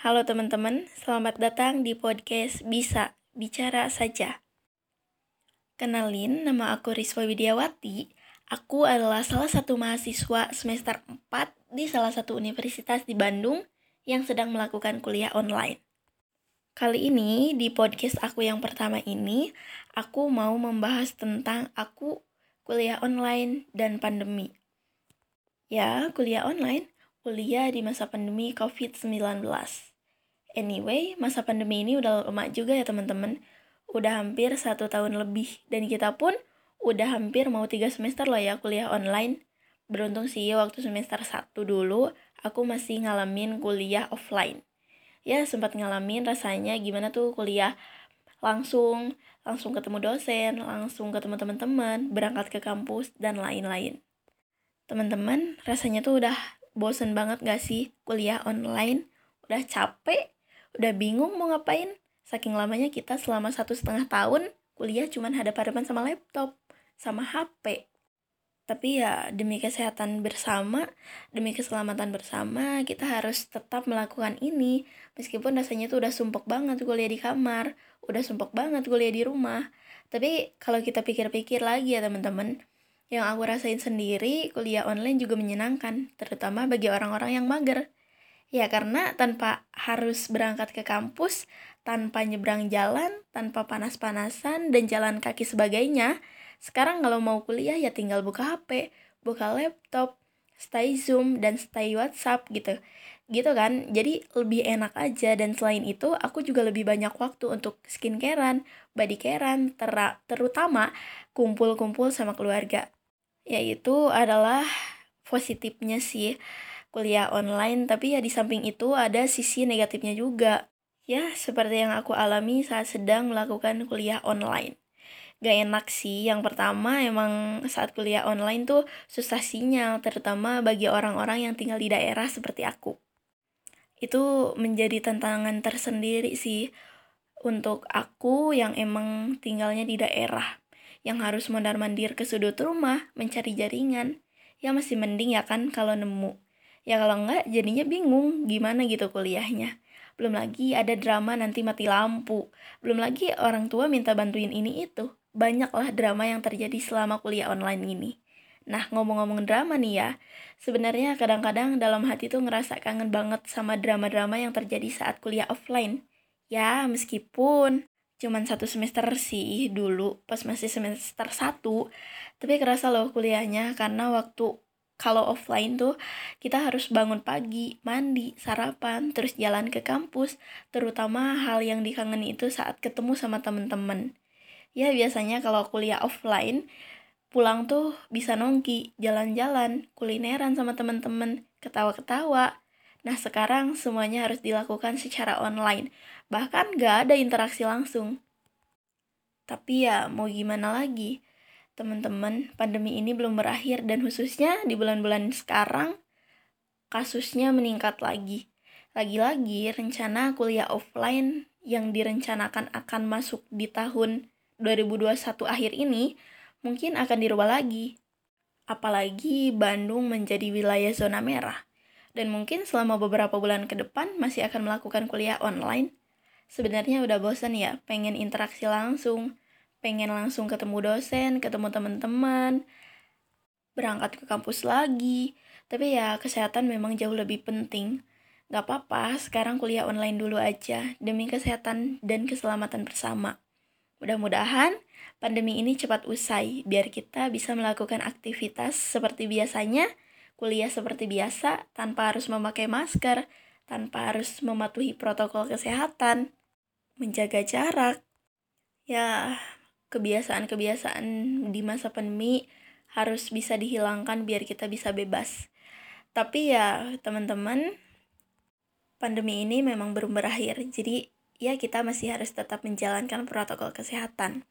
Halo teman-teman, selamat datang di podcast Bisa Bicara Saja. Kenalin, nama aku Riswa Widiawati. Aku adalah salah satu mahasiswa semester 4 di salah satu universitas di Bandung yang sedang melakukan kuliah online. Kali ini, di podcast aku yang pertama ini, aku mau membahas tentang aku kuliah online dan pandemi. Ya, kuliah online, kuliah di masa pandemi COVID-19. Anyway, masa pandemi ini udah lama juga ya teman-teman. Udah hampir satu tahun lebih. Dan kita pun udah hampir mau tiga semester lah ya kuliah online. Beruntung sih waktu semester 1 dulu, aku masih ngalamin kuliah offline. Ya, sempat ngalamin rasanya gimana tuh kuliah langsung, langsung ketemu dosen, langsung ketemu teman-teman, berangkat ke kampus, dan lain-lain. Teman-teman, rasanya tuh udah bosen banget gak sih kuliah online? Udah capek, udah bingung mau ngapain? Saking lamanya kita selama satu setengah tahun kuliah cuman hadap-hadapan sama laptop, sama HP. Tapi ya demi kesehatan bersama, demi keselamatan bersama, kita harus tetap melakukan ini. Meskipun rasanya tuh udah sumpok banget kuliah di kamar, udah sumpok banget kuliah di rumah. Tapi kalau kita pikir-pikir lagi ya teman-teman, yang aku rasain sendiri, kuliah online juga menyenangkan, terutama bagi orang-orang yang mager. Ya karena tanpa harus berangkat ke kampus, tanpa nyebrang jalan, tanpa panas-panasan, dan jalan kaki sebagainya, sekarang kalau mau kuliah ya tinggal buka HP, buka laptop, stay Zoom, dan stay WhatsApp gitu. Gitu kan, jadi lebih enak aja dan selain itu aku juga lebih banyak waktu untuk skincarean, bodycarean, terutama kumpul-kumpul sama keluarga. Yaitu adalah positifnya sih kuliah online tapi ya di samping itu ada sisi negatifnya juga ya seperti yang aku alami saat sedang melakukan kuliah online gak enak sih yang pertama emang saat kuliah online tuh susah sinyal terutama bagi orang-orang yang tinggal di daerah seperti aku itu menjadi tantangan tersendiri sih untuk aku yang emang tinggalnya di daerah yang harus mondar-mandir ke sudut rumah mencari jaringan. Ya masih mending ya kan kalau nemu. Ya kalau enggak jadinya bingung gimana gitu kuliahnya. Belum lagi ada drama nanti mati lampu. Belum lagi orang tua minta bantuin ini itu. Banyaklah drama yang terjadi selama kuliah online ini. Nah, ngomong-ngomong drama nih ya, sebenarnya kadang-kadang dalam hati tuh ngerasa kangen banget sama drama-drama yang terjadi saat kuliah offline. Ya, meskipun cuman satu semester sih dulu pas masih semester satu tapi kerasa loh kuliahnya karena waktu kalau offline tuh kita harus bangun pagi, mandi, sarapan, terus jalan ke kampus, terutama hal yang dikangeni itu saat ketemu sama temen-temen. Ya biasanya kalau kuliah offline, pulang tuh bisa nongki, jalan-jalan, kulineran sama temen-temen, ketawa-ketawa. Nah sekarang semuanya harus dilakukan secara online, bahkan gak ada interaksi langsung. Tapi ya mau gimana lagi, teman-teman, pandemi ini belum berakhir dan khususnya di bulan-bulan sekarang kasusnya meningkat lagi. Lagi-lagi rencana kuliah offline yang direncanakan akan masuk di tahun 2021 akhir ini mungkin akan dirubah lagi. Apalagi Bandung menjadi wilayah zona merah. Dan mungkin selama beberapa bulan ke depan masih akan melakukan kuliah online sebenarnya udah bosan ya pengen interaksi langsung pengen langsung ketemu dosen ketemu teman-teman berangkat ke kampus lagi tapi ya kesehatan memang jauh lebih penting Gak apa-apa, sekarang kuliah online dulu aja demi kesehatan dan keselamatan bersama. Mudah-mudahan pandemi ini cepat usai biar kita bisa melakukan aktivitas seperti biasanya, kuliah seperti biasa tanpa harus memakai masker, tanpa harus mematuhi protokol kesehatan menjaga jarak. Ya, kebiasaan-kebiasaan di masa pandemi harus bisa dihilangkan biar kita bisa bebas. Tapi ya, teman-teman, pandemi ini memang belum berakhir. Jadi, ya kita masih harus tetap menjalankan protokol kesehatan.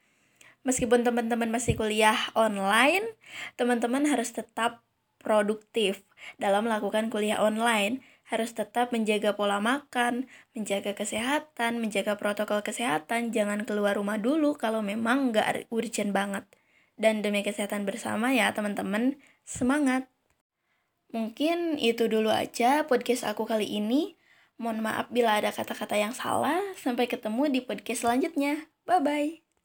Meskipun teman-teman masih kuliah online, teman-teman harus tetap produktif dalam melakukan kuliah online harus tetap menjaga pola makan, menjaga kesehatan, menjaga protokol kesehatan, jangan keluar rumah dulu kalau memang nggak urgent banget. Dan demi kesehatan bersama ya teman-teman, semangat! Mungkin itu dulu aja podcast aku kali ini. Mohon maaf bila ada kata-kata yang salah. Sampai ketemu di podcast selanjutnya. Bye-bye.